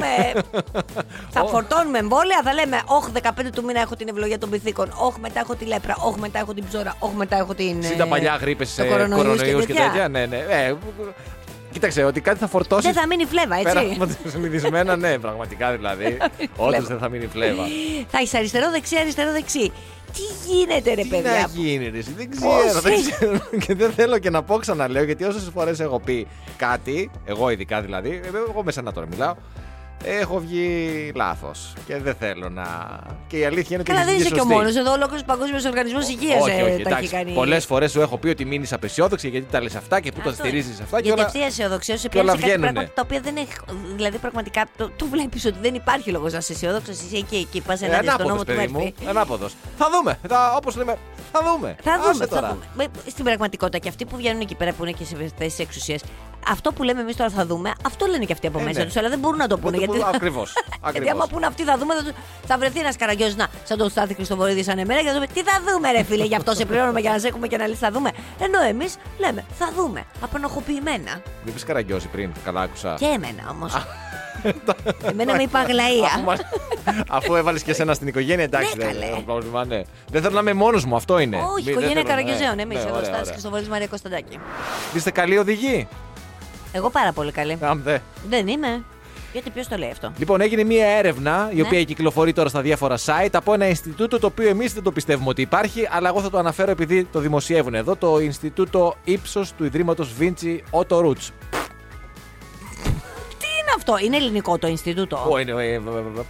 [SPEAKER 4] πει-
[SPEAKER 3] θα
[SPEAKER 4] Ω.
[SPEAKER 3] φορτώνουμε εμβόλια, θα λέμε Όχι, 15 του μήνα έχω την ευλογία των πυθίκων. Όχι, μετά έχω τη λέπρα. Όχι, μετά έχω την ψώρα. Όχι, μετά έχω την.
[SPEAKER 4] Συν τα
[SPEAKER 3] ε,
[SPEAKER 4] παλιά γρήπες
[SPEAKER 3] το κορονοϊούς
[SPEAKER 4] κορονοϊούς και τέτοια. Ναι, ναι. Ε, κοίταξε, ότι κάτι θα φορτώσει.
[SPEAKER 3] Δεν θα μείνει φλέβα,
[SPEAKER 4] Πέρα
[SPEAKER 3] έτσι.
[SPEAKER 4] από τα συνηθισμένα, ναι, πραγματικά δηλαδή. Όντως δεν θα μείνει φλέβα.
[SPEAKER 3] θα έχει αριστερό-δεξί, αριστερό-δεξί. Τι γίνεται, ρε
[SPEAKER 4] Τι
[SPEAKER 3] παιδιά.
[SPEAKER 4] να γίνει, ρε, εσύ, δεν
[SPEAKER 3] Πώς
[SPEAKER 4] ξέρω, δεν
[SPEAKER 3] έχει-
[SPEAKER 4] ξέρω. Και δεν θέλω και να πω ξαναλέω, γιατί όσες φορές έχω πει κάτι, εγώ ειδικά δηλαδή, ε, εγώ με σένα τώρα μιλάω, έχω βγει λάθος. Και δεν θέλω να. Και η αλήθεια είναι ότι.
[SPEAKER 3] Καλά,
[SPEAKER 4] έχεις
[SPEAKER 3] δεν
[SPEAKER 4] βγει
[SPEAKER 3] είσαι και ο
[SPEAKER 4] σωστή.
[SPEAKER 3] μόνος. Εδώ ολόκληρο Παγκόσμιος Οργανισμός Υγείας
[SPEAKER 4] όχι, όχι,
[SPEAKER 3] τα έχει
[SPEAKER 4] εντάξει.
[SPEAKER 3] κάνει.
[SPEAKER 4] Πολλές φορές σου έχω πει ότι μείνεις απεσιόδοξη γιατί τα λες αυτά και πού τα
[SPEAKER 3] Αυτό
[SPEAKER 4] στηρίζεις αυτά. Και
[SPEAKER 3] Γιατί
[SPEAKER 4] όλα...
[SPEAKER 3] αυτή η αισιοδοξία σου
[SPEAKER 4] και όλα
[SPEAKER 3] πιάνει σε κάτι
[SPEAKER 4] βγαίνουνε.
[SPEAKER 3] πράγματα τα οποία δεν έχει. Δηλαδή, πραγματικά το, το βλέπεις ότι δεν υπάρχει λόγος να είσαι αισιόδοξος. Είσαι εκεί, εκεί. Πας
[SPEAKER 4] Ε,
[SPEAKER 3] ενάντια στον νόμο
[SPEAKER 4] ανάποδος,
[SPEAKER 3] του
[SPEAKER 4] παιδί
[SPEAKER 3] Μέρφυ.
[SPEAKER 4] μου. Ανάποδος. Θα δούμε. Θα, όπως λέμε, θα δούμε.
[SPEAKER 3] Θα
[SPEAKER 4] Άσε
[SPEAKER 3] δούμε, θα
[SPEAKER 4] τώρα.
[SPEAKER 3] δούμε. Με- Στην πραγματικότητα και αυτοί που βγαίνουν εκεί πέρα που είναι και σε θέσεις εξουσίας, αυτό που λέμε εμείς τώρα θα δούμε, αυτό λένε και αυτοί από
[SPEAKER 4] Ε,
[SPEAKER 3] μέσα
[SPEAKER 4] ναι.
[SPEAKER 3] τους. Αλλά δεν μπορούν να το πούνε.
[SPEAKER 4] Δεν το
[SPEAKER 3] γιατί...
[SPEAKER 4] μπορούν- ακριβώς,
[SPEAKER 3] γιατί
[SPEAKER 4] ακριβώς.
[SPEAKER 3] άμα πούνε αυτοί θα δούμε, θα, τους- θα βρεθεί ένας καραγκιόζης να σαν τον Στάθη Χριστοβορίδης σαν εμένα και θα δούμε τι θα δούμε, ρε φίλε, γι' αυτό σε πληρώνουμε για να σε έχουμε και να λύσεις θα δούμε. Ενώ εμείς λέμε θα δούμε. Απενοχοποιημένα.
[SPEAKER 4] Μην πεις καραγκιόζη πριν, καλά άκουσα.
[SPEAKER 3] Και εμένα όμως. εμένα με είπα αγλαία.
[SPEAKER 4] Αφού, μας- αφού έβαλες και εσένα στην οικογένεια, εντάξει,
[SPEAKER 3] Ναι,
[SPEAKER 4] δεν
[SPEAKER 3] καλέ.
[SPEAKER 4] έχω πρόβλημα, ναι. Δεν θέλω να είμαι μόνος μου, αυτό είναι.
[SPEAKER 3] Όχι,
[SPEAKER 4] Μη- δεν
[SPEAKER 3] οικογένεια
[SPEAKER 4] θέλω-
[SPEAKER 3] Καραγκιόζεων.
[SPEAKER 4] ναι,
[SPEAKER 3] Εμείς
[SPEAKER 4] ναι,
[SPEAKER 3] εδώ
[SPEAKER 4] ωραία,
[SPEAKER 3] Στάθη
[SPEAKER 4] ωραία.
[SPEAKER 3] Χριστοβορίδης Μαρία Κωνσταντάκη.
[SPEAKER 4] Είστε καλοί οδηγοί;
[SPEAKER 3] Εγώ πάρα πολύ καλή.
[SPEAKER 4] Αμ, δε.
[SPEAKER 3] Δεν είμαι. Γιατί ποιος το λέει αυτό;
[SPEAKER 4] Λοιπόν, έγινε μία έρευνα η
[SPEAKER 3] Ναι.
[SPEAKER 4] οποία κυκλοφορεί τώρα στα διάφορα site από ένα Ινστιτούτο το οποίο εμείς δεν το πιστεύουμε ότι υπάρχει, αλλά εγώ θα το αναφέρω επειδή το δημοσιεύουν εδώ. Το Ινστιτούτο Ήψο του Ιδρύματος Βίντσι Otto Roots.
[SPEAKER 3] Τι είναι αυτό, είναι ελληνικό το Ινστιτούτο;
[SPEAKER 4] Ω, είναι ε, ε, ε,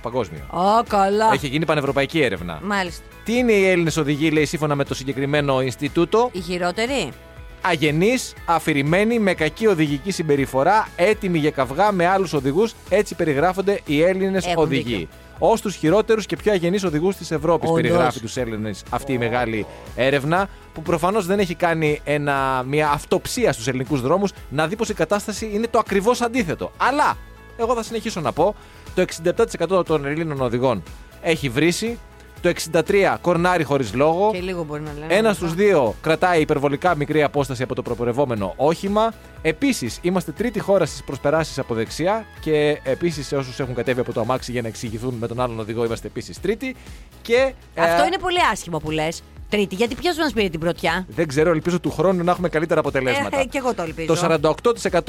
[SPEAKER 4] παγκόσμιο.
[SPEAKER 3] Α, καλά.
[SPEAKER 4] Έχει γίνει πανευρωπαϊκή έρευνα.
[SPEAKER 3] Μάλιστα.
[SPEAKER 4] Τι είναι οι Έλληνες οδηγοί, λέει σύμφωνα με το συγκεκριμένο Ινστιτούτο;
[SPEAKER 3] Η χειρότερη.
[SPEAKER 4] Αγενεί, αφηρημένοι, με κακή οδηγική συμπεριφορά, έτοιμοι για καυγά με άλλους οδηγούς. Έτσι περιγράφονται οι Έλληνες
[SPEAKER 3] Έχουν
[SPEAKER 4] οδηγοί.
[SPEAKER 3] δίκιο.
[SPEAKER 4] Ω τους χειρότερους και πιο αγενείς οδηγούς της Ευρώπης,
[SPEAKER 3] Όντως.
[SPEAKER 4] περιγράφει τους Έλληνες αυτή η μεγάλη έρευνα, που προφανώς δεν έχει κάνει ένα, μια αυτοψία στους ελληνικούς δρόμους να δει πως η κατάσταση είναι το ακριβώς αντίθετο. Αλλά, εγώ θα συνεχίσω να πω, το 67% των Ελλήνων οδηγών έχει βρήσει, το 63% κορνάρει χωρίς λόγο,
[SPEAKER 3] Και λίγο μπορεί να λένε.
[SPEAKER 4] ένας στους δύο κρατάει υπερβολικά μικρή απόσταση από το προπορευόμενο όχημα. Επίσης, είμαστε τρίτη χώρα στις προσπεράσεις από δεξιά. Και επίσης, σε όσους έχουν κατέβει από το αμάξι για να εξηγηθούν με τον άλλον οδηγό, είμαστε επίσης τρίτη. Και,
[SPEAKER 3] Αυτό
[SPEAKER 4] ε,
[SPEAKER 3] είναι πολύ άσχημο που λες. Τρίτη, γιατί ποιος μας πήρε την πρωτιά;
[SPEAKER 4] Δεν ξέρω, ελπίζω του χρόνου να έχουμε καλύτερα αποτελέσματα.
[SPEAKER 3] Ε, και εγώ το ελπίζω.
[SPEAKER 4] Το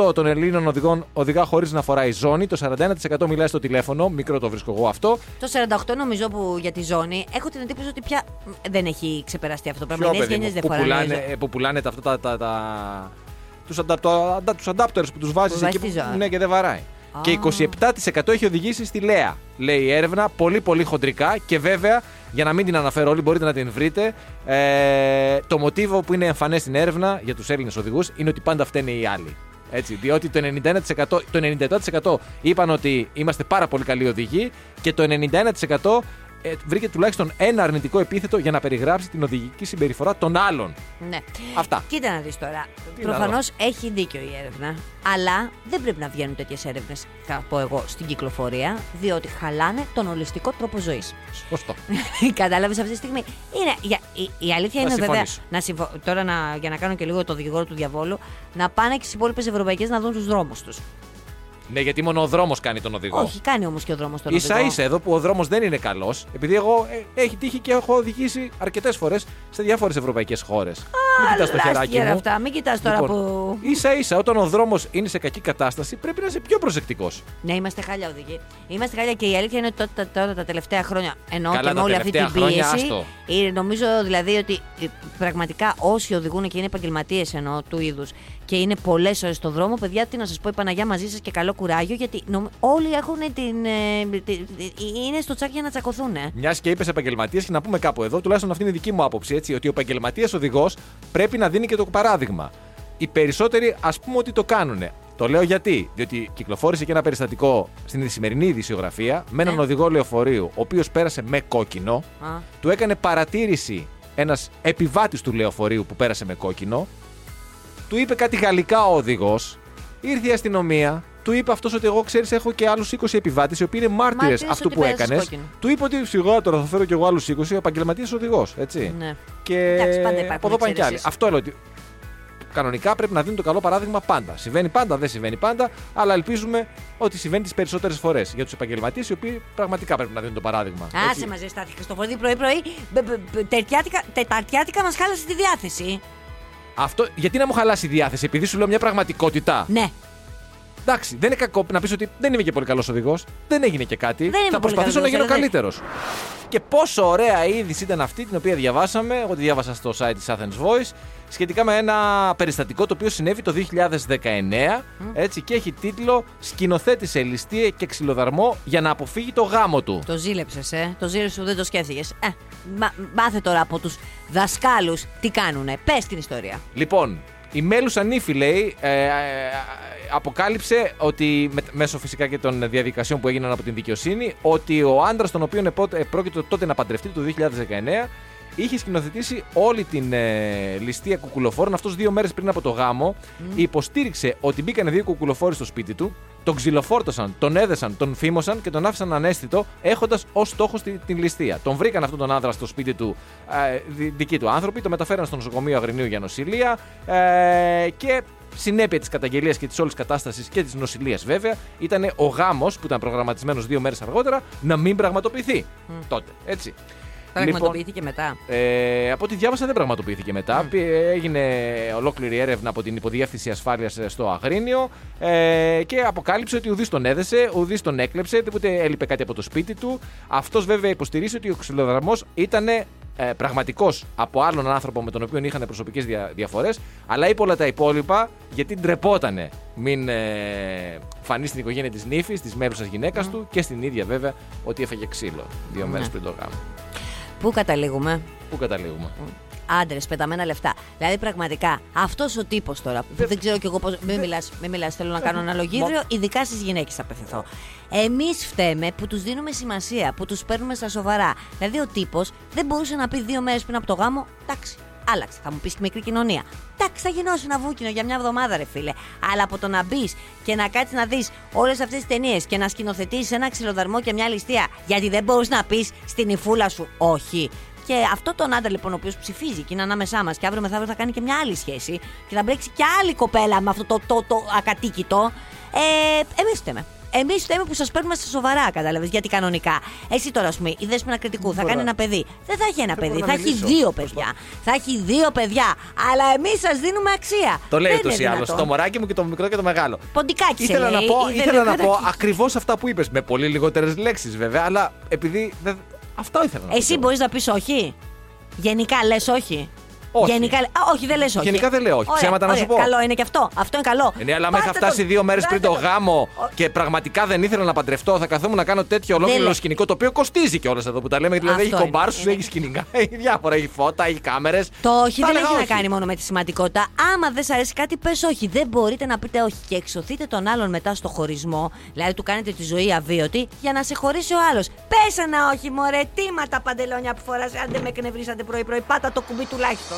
[SPEAKER 4] 48% των Ελλήνων οδηγών οδηγά χωρίς να φοράει ζώνη. Το 41% μιλάει στο τηλέφωνο. Μικρό το βρίσκω εγώ αυτό.
[SPEAKER 3] Το 48 νομίζω που για τη ζώνη έχω την εντύπωση ότι πια μ, δεν έχει ξεπεραστεί αυτό. Πρέπει
[SPEAKER 4] Ποιο,
[SPEAKER 3] να νέε
[SPEAKER 4] παιδί
[SPEAKER 3] γενιέ
[SPEAKER 4] μου,
[SPEAKER 3] δεν
[SPEAKER 4] που,
[SPEAKER 3] φοράνε.
[SPEAKER 4] πουλάνε,
[SPEAKER 3] ζώνη.
[SPEAKER 4] ε, που πουλάνε τα, αυτά τα. τα, τα τους, αντα, το, αντα, τους adapters που τους βάζεις
[SPEAKER 3] Που
[SPEAKER 4] εκεί
[SPEAKER 3] βάζεις
[SPEAKER 4] που,
[SPEAKER 3] τη ζώνη.
[SPEAKER 4] ναι, και δεν βαράει.
[SPEAKER 3] Α.
[SPEAKER 4] Και 27% έχει οδηγήσει στη Λέα, λέει η έρευνα, πολύ πολύ χοντρικά και βέβαια, για να μην την αναφέρω όλοι, μπορείτε να την βρείτε. Ε, το μοτίβο που είναι εμφανές στην έρευνα για τους Έλληνες οδηγούς είναι ότι πάντα φταίνε οι άλλοι. Έτσι, διότι το 91%, το 97% είπαν ότι είμαστε πάρα πολύ καλοί οδηγοί και το 91% ε, βρήκε τουλάχιστον ένα αρνητικό επίθετο για να περιγράψει την οδηγική συμπεριφορά των άλλων.
[SPEAKER 3] Ναι.
[SPEAKER 4] Αυτά.
[SPEAKER 3] Κοίτα να δεις τώρα.
[SPEAKER 4] Τι να
[SPEAKER 3] Προφανώς έχει δίκιο η έρευνα. Αλλά δεν πρέπει να βγαίνουν τέτοιες έρευνες, θα πω εγώ, στην κυκλοφορία, διότι χαλάνε τον ολιστικό τρόπο ζωής.
[SPEAKER 4] Σωστό.
[SPEAKER 3] Κατάλαβες αυτή τη στιγμή. Είναι, για, η, η αλήθεια
[SPEAKER 4] Θα
[SPEAKER 3] είναι βέβαια.
[SPEAKER 4] συμφωνήσω.
[SPEAKER 3] Να συμφω... Τώρα να, για να κάνω και λίγο το δικηγόρο του διαβόλου, να πάνε και στις υπόλοιπες ευρωπαϊκές να δουν τους δρόμους τους.
[SPEAKER 4] Ναι, γιατί μόνο ο δρόμος κάνει τον οδηγό.
[SPEAKER 3] Όχι, κάνει όμως και ο δρόμος τον
[SPEAKER 4] σα
[SPEAKER 3] οδηγό.
[SPEAKER 4] ίσα εδώ που ο δρόμος δεν είναι καλός, επειδή εγώ ε, έχει τύχει και έχω οδηγήσει αρκετές φορές σε διάφορες ευρωπαϊκές χώρες. Μην κοιτάς το χεράκι
[SPEAKER 3] Λάστιχα
[SPEAKER 4] μου.
[SPEAKER 3] αυτά. Μην κοιτάς τώρα
[SPEAKER 4] Λοιπόν,
[SPEAKER 3] που.
[SPEAKER 4] ίσα ίσα, όταν ο δρόμος είναι σε κακή κατάσταση, πρέπει να είσαι πιο προσεκτικός.
[SPEAKER 3] Ναι, είμαστε χάλια οδηγοί. Είμαστε χάλια και η αλήθεια είναι ότι τότε, τώρα τα τελευταία χρόνια. Ενώ
[SPEAKER 4] Καλά,
[SPEAKER 3] και με
[SPEAKER 4] τα
[SPEAKER 3] όλη αυτή την
[SPEAKER 4] τελευταία χρόνια,
[SPEAKER 3] πίεση.
[SPEAKER 4] άστο.
[SPEAKER 3] ε, νομίζω δηλαδή ότι ε, πραγματικά όσοι οδηγούν και είναι επαγγελματίες εννοώ του είδους και είναι πολλές ώρες στο δρόμο, παιδιά, τι να σας πω, η Παναγιά μαζί σας και καλό κουράγιο, γιατί νομ- όλοι έχουν την. ε, τη- τη- είναι στο τσάκι για να τσακωθούν. Ε.
[SPEAKER 4] Μιας και είπες επαγγελματία, και να πούμε κάπου εδώ, τουλάχιστον αυτή είναι η δική μου άποψη, έτσι, ότι ο επαγγελματίας οδηγός πρέπει να δίνει και το παράδειγμα. Οι περισσότεροι ας πούμε ότι το κάνουν. Το λέω γιατί. Διότι κυκλοφόρησε και ένα περιστατικό στην σημερινή ειδησιογραφία με έναν
[SPEAKER 3] Ναι.
[SPEAKER 4] οδηγό λεωφορείου, ο οποίος πέρασε με κόκκινο,
[SPEAKER 3] Α.
[SPEAKER 4] του έκανε παρατήρηση ένας επιβάτης του λεωφορείου που πέρασε με κόκκινο, του είπε κάτι γαλλικά ο οδηγός, ήρθε η αστυνομία, του είπε αυτός ότι εγώ ξέρεις έχω και άλλους 20 επιβάτες οι οποίοι είναι μάρτυρες
[SPEAKER 3] Μάρτυρες
[SPEAKER 4] αυτού
[SPEAKER 3] ότι
[SPEAKER 4] που
[SPEAKER 3] πέρασες
[SPEAKER 4] έκανες.
[SPEAKER 3] κόκκινο.
[SPEAKER 4] Του είπε ότι σιγά τώρα θα φέρω κι εγώ άλλους 20, ο επαγγελματίας οδηγός. Έτσι.
[SPEAKER 3] Ναι.
[SPEAKER 4] Και
[SPEAKER 3] Εντάξει, πάντα υπάρχουν
[SPEAKER 4] από εδώ πάνε κι άλλοι.
[SPEAKER 3] εξαιρέσεις.
[SPEAKER 4] Αυτό λέω ότι κανονικά πρέπει να δίνουν το καλό παράδειγμα πάντα. Συμβαίνει πάντα, δεν συμβαίνει πάντα, αλλά ελπίζουμε ότι συμβαίνει τις περισσότερες φορές για τους επαγγελματίες οι οποίοι πραγματικά πρέπει να δίνουν το παράδειγμα.
[SPEAKER 3] Άσε
[SPEAKER 4] Έτσι.
[SPEAKER 3] μαζί, Στάθη Χριστοφορίδη, πρωί-πρωί. μπ- μπ- μπ- Τετιάτικα, τεταρτιάτικα μας χάλασε τη διάθεση.
[SPEAKER 4] Αυτό, γιατί να μου χαλάσει η διάθεση, επειδή σου λέω μια πραγματικότητα.
[SPEAKER 3] Ναι.
[SPEAKER 4] Εντάξει, δεν είναι κακό να πεις ότι δεν είμαι και πολύ καλός οδηγός. Δεν έγινε και κάτι.
[SPEAKER 3] Δεν είμαι
[SPEAKER 4] θα
[SPEAKER 3] πολύ
[SPEAKER 4] προσπαθήσω να
[SPEAKER 3] καλός,
[SPEAKER 4] γίνω
[SPEAKER 3] αλλά δεν-
[SPEAKER 4] καλύτερος. Και πόσο ωραία είδηση ήταν αυτή την οποία διαβάσαμε. Εγώ τη διάβασα στο site της Athens Voice. Σχετικά με ένα περιστατικό το οποίο συνέβη το 2019. Έτσι, και έχει τίτλο Σκηνοθέτη σε ληστεία και ξυλοδαρμό για να αποφύγει το γάμο του.
[SPEAKER 3] Το ζήλεψες, ε. Το ζήλεψες που δεν το σκέφτηκες. Ε, μα, μάθε τώρα από τους δασκάλους τι κάνουνε. Πες την ιστορία.
[SPEAKER 4] Λοιπόν, η Μέλουσα Νίφη λέει, ε, ε, αποκάλυψε ότι με- μέσω φυσικά και των διαδικασιών που έγιναν από την δικαιοσύνη ότι ο άντρας τον οποίο επρόκειτο τότε να παντρευτεί το 2019 είχε σκηνοθετήσει όλη την ε, ληστεία κουκουλοφόρων. Αυτός δύο μέρες πριν από το γάμο υποστήριξε ότι μπήκαν δύο κουκουλοφόροι στο σπίτι του, τον ξυλοφόρτωσαν, τον έδεσαν, τον φήμωσαν και τον άφησαν ανέστητο, έχοντας ως στόχο τη- την ληστεία. Τον βρήκαν αυτόν τον άνδρα στο σπίτι του, ε, δι- δικοί του άνθρωποι, τον μεταφέραν στο νοσοκομείο Αγρινίου για νοσηλεία ε, και συνέπεια της καταγγελίας και της όλης κατάστασης και της νοσηλείας βέβαια ήταν ο γάμος που ήταν προγραμματισμένος δύο μέρες αργότερα να μην πραγματοποιηθεί τότε. Έτσι.
[SPEAKER 3] Πραγματοποιήθηκε μετά.
[SPEAKER 4] Ε, από ό,τι διάβασα δεν πραγματοποιήθηκε μετά. Πη- Έγινε ολόκληρη έρευνα από την Υποδιεύθυνση Ασφάλειας στο Αγρίνιο ε, και αποκάλυψε ότι ουδής τον έδεσε, ουδής τον έκλεψε, ούτε έλειπε κάτι από το σπίτι του. Αυτός βέβαια υποστηρίζει ότι ο ξυλοδαρμό ήταν ε, πραγματικός από άλλον άνθρωπο με τον οποίο είχαν προσωπικές δια, διαφορές, αλλά είπε όλα τα υπόλοιπα γιατί ντρεπότανε μην ε, φανεί στην οικογένεια της νύφης, της μέλουσα γυναίκας του και στην ίδια βέβαια ότι έφαγε ξύλο δύο μέρες
[SPEAKER 3] Ναι.
[SPEAKER 4] πριν το γάμο.
[SPEAKER 3] Πού καταλήγουμε;
[SPEAKER 4] Πού καταλήγουμε;
[SPEAKER 3] Άντρες, πεταμένα λεφτά. Δηλαδή, πραγματικά, αυτός ο τύπος τώρα, που δεν ξέρω κι εγώ πώ. Μην μιλάς, μην μιλάς, θέλω να κάνω αναλογίδριο, ειδικά στις γυναίκες θα απευθυνθώ. Εμείς φταίμε που τους δίνουμε σημασία, που τους παίρνουμε στα σοβαρά. Δηλαδή, ο τύπος δεν μπορούσε να πει δύο μέρες πριν από το γάμο, εντάξει, άλλαξε. Θα μου πεις και μικρή κοινωνία. Εντάξει, θα γινώσει ένα βούκινο για μια εβδομάδα, ρε φίλε. Αλλά από το να μπεις και να κάτσεις να δεις όλες αυτές τις ταινίες και να σκηνοθετήσεις ένα ξυλοδαρμό και μια ληστεία, γιατί δεν μπορείς να πεις στην υφούλα σου όχι. Και αυτό τον άντρα λοιπόν, ο οποίος ψηφίζει και είναι ανάμεσά μας και αύριο μεθαύριο θα κάνει και μια άλλη σχέση και θα μπλέξει και άλλη κοπέλα με αυτό το, το, το ακατοίκητο. Ε, Εμείς φταίμε. Εμείς φταίμε που σας παίρνουμε στα σοβαρά, κατάλαβες. Γιατί κανονικά. Εσύ τώρα, ας πούμε, η δέσμηνα κριτικού θα
[SPEAKER 4] μπορώ
[SPEAKER 3] κάνει
[SPEAKER 4] να-
[SPEAKER 3] ένα παιδί. Δεν θα έχει ένα παιδί,
[SPEAKER 4] μπορώ
[SPEAKER 3] θα
[SPEAKER 4] να
[SPEAKER 3] έχει
[SPEAKER 4] μιλήσω.
[SPEAKER 3] δύο παιδιά. Θα έχει δύο παιδιά. Αλλά εμείς σας δίνουμε αξία.
[SPEAKER 4] Το λέει
[SPEAKER 3] Δεν
[SPEAKER 4] ούτως
[SPEAKER 3] είναι
[SPEAKER 4] ή άλλως.
[SPEAKER 3] δυνατόν.
[SPEAKER 4] Το μωράκι μου και το μικρό και το μεγάλο.
[SPEAKER 3] Ποντικάκι σε
[SPEAKER 4] Ήθελα
[SPEAKER 3] λέει,
[SPEAKER 4] να πω,
[SPEAKER 3] ή δεν
[SPEAKER 4] ήθελα
[SPEAKER 3] είναι
[SPEAKER 4] να πω
[SPEAKER 3] παιδάκι.
[SPEAKER 4] ακριβώς αυτά που είπες. Με πολύ λιγότερες λέξεις βέβαια, αλλά επειδή. Δεν... Αυτό ήθελα να πω.
[SPEAKER 3] Εσύ μπορείς να πεις όχι; Γενικά λες όχι;
[SPEAKER 4] Όχι.
[SPEAKER 3] Γενικά, λέ- Α, όχι, δεν λες όχι.
[SPEAKER 4] Γενικά δεν λέω όχι.
[SPEAKER 3] Ωραία,
[SPEAKER 4] Ψέματα να
[SPEAKER 3] ωραία.
[SPEAKER 4] σου πω.
[SPEAKER 3] Καλό είναι και αυτό. Αυτό είναι καλό.
[SPEAKER 4] Ε, Ναι, αλλά άμα είχα
[SPEAKER 3] Πάτε
[SPEAKER 4] φτάσει
[SPEAKER 3] το-
[SPEAKER 4] δύο μέρες πριν
[SPEAKER 3] πάτε
[SPEAKER 4] το γάμο
[SPEAKER 3] Ο-
[SPEAKER 4] και πραγματικά δεν ήθελα να παντρευτώ, θα καθόμουν να κάνω τέτοιο ολόκληρο
[SPEAKER 3] λέει.
[SPEAKER 4] σκηνικό το οποίο κοστίζει κιόλας εδώ που τα λέμε. Δηλαδή
[SPEAKER 3] Αυτό
[SPEAKER 4] έχει
[SPEAKER 3] είναι.
[SPEAKER 4] κομπάρσου,
[SPEAKER 3] Είναι-
[SPEAKER 4] έχει σκηνικά, έχει διάφορα, έχει φώτα, έχει κάμερες.
[SPEAKER 3] Το όχι δεν έχει να κάνει μόνο με τη σημαντικότητα. Άμα δεν σα αρέσει κάτι, πες όχι. Δεν μπορείτε να πείτε όχι και εξωθείτε τον άλλον μετά στο χωρισμό. Δηλαδή του κάνετε τη ζωή αβίωτη για να σε χωρίσει ο άλλος. Πες ένα όχι, μωρέ, τίμα τα παντελόνια που φοράς. Αν δεν με εκνευρίσατε πρωί-πρωί, πάτα το κουμπί τουλάχιστον.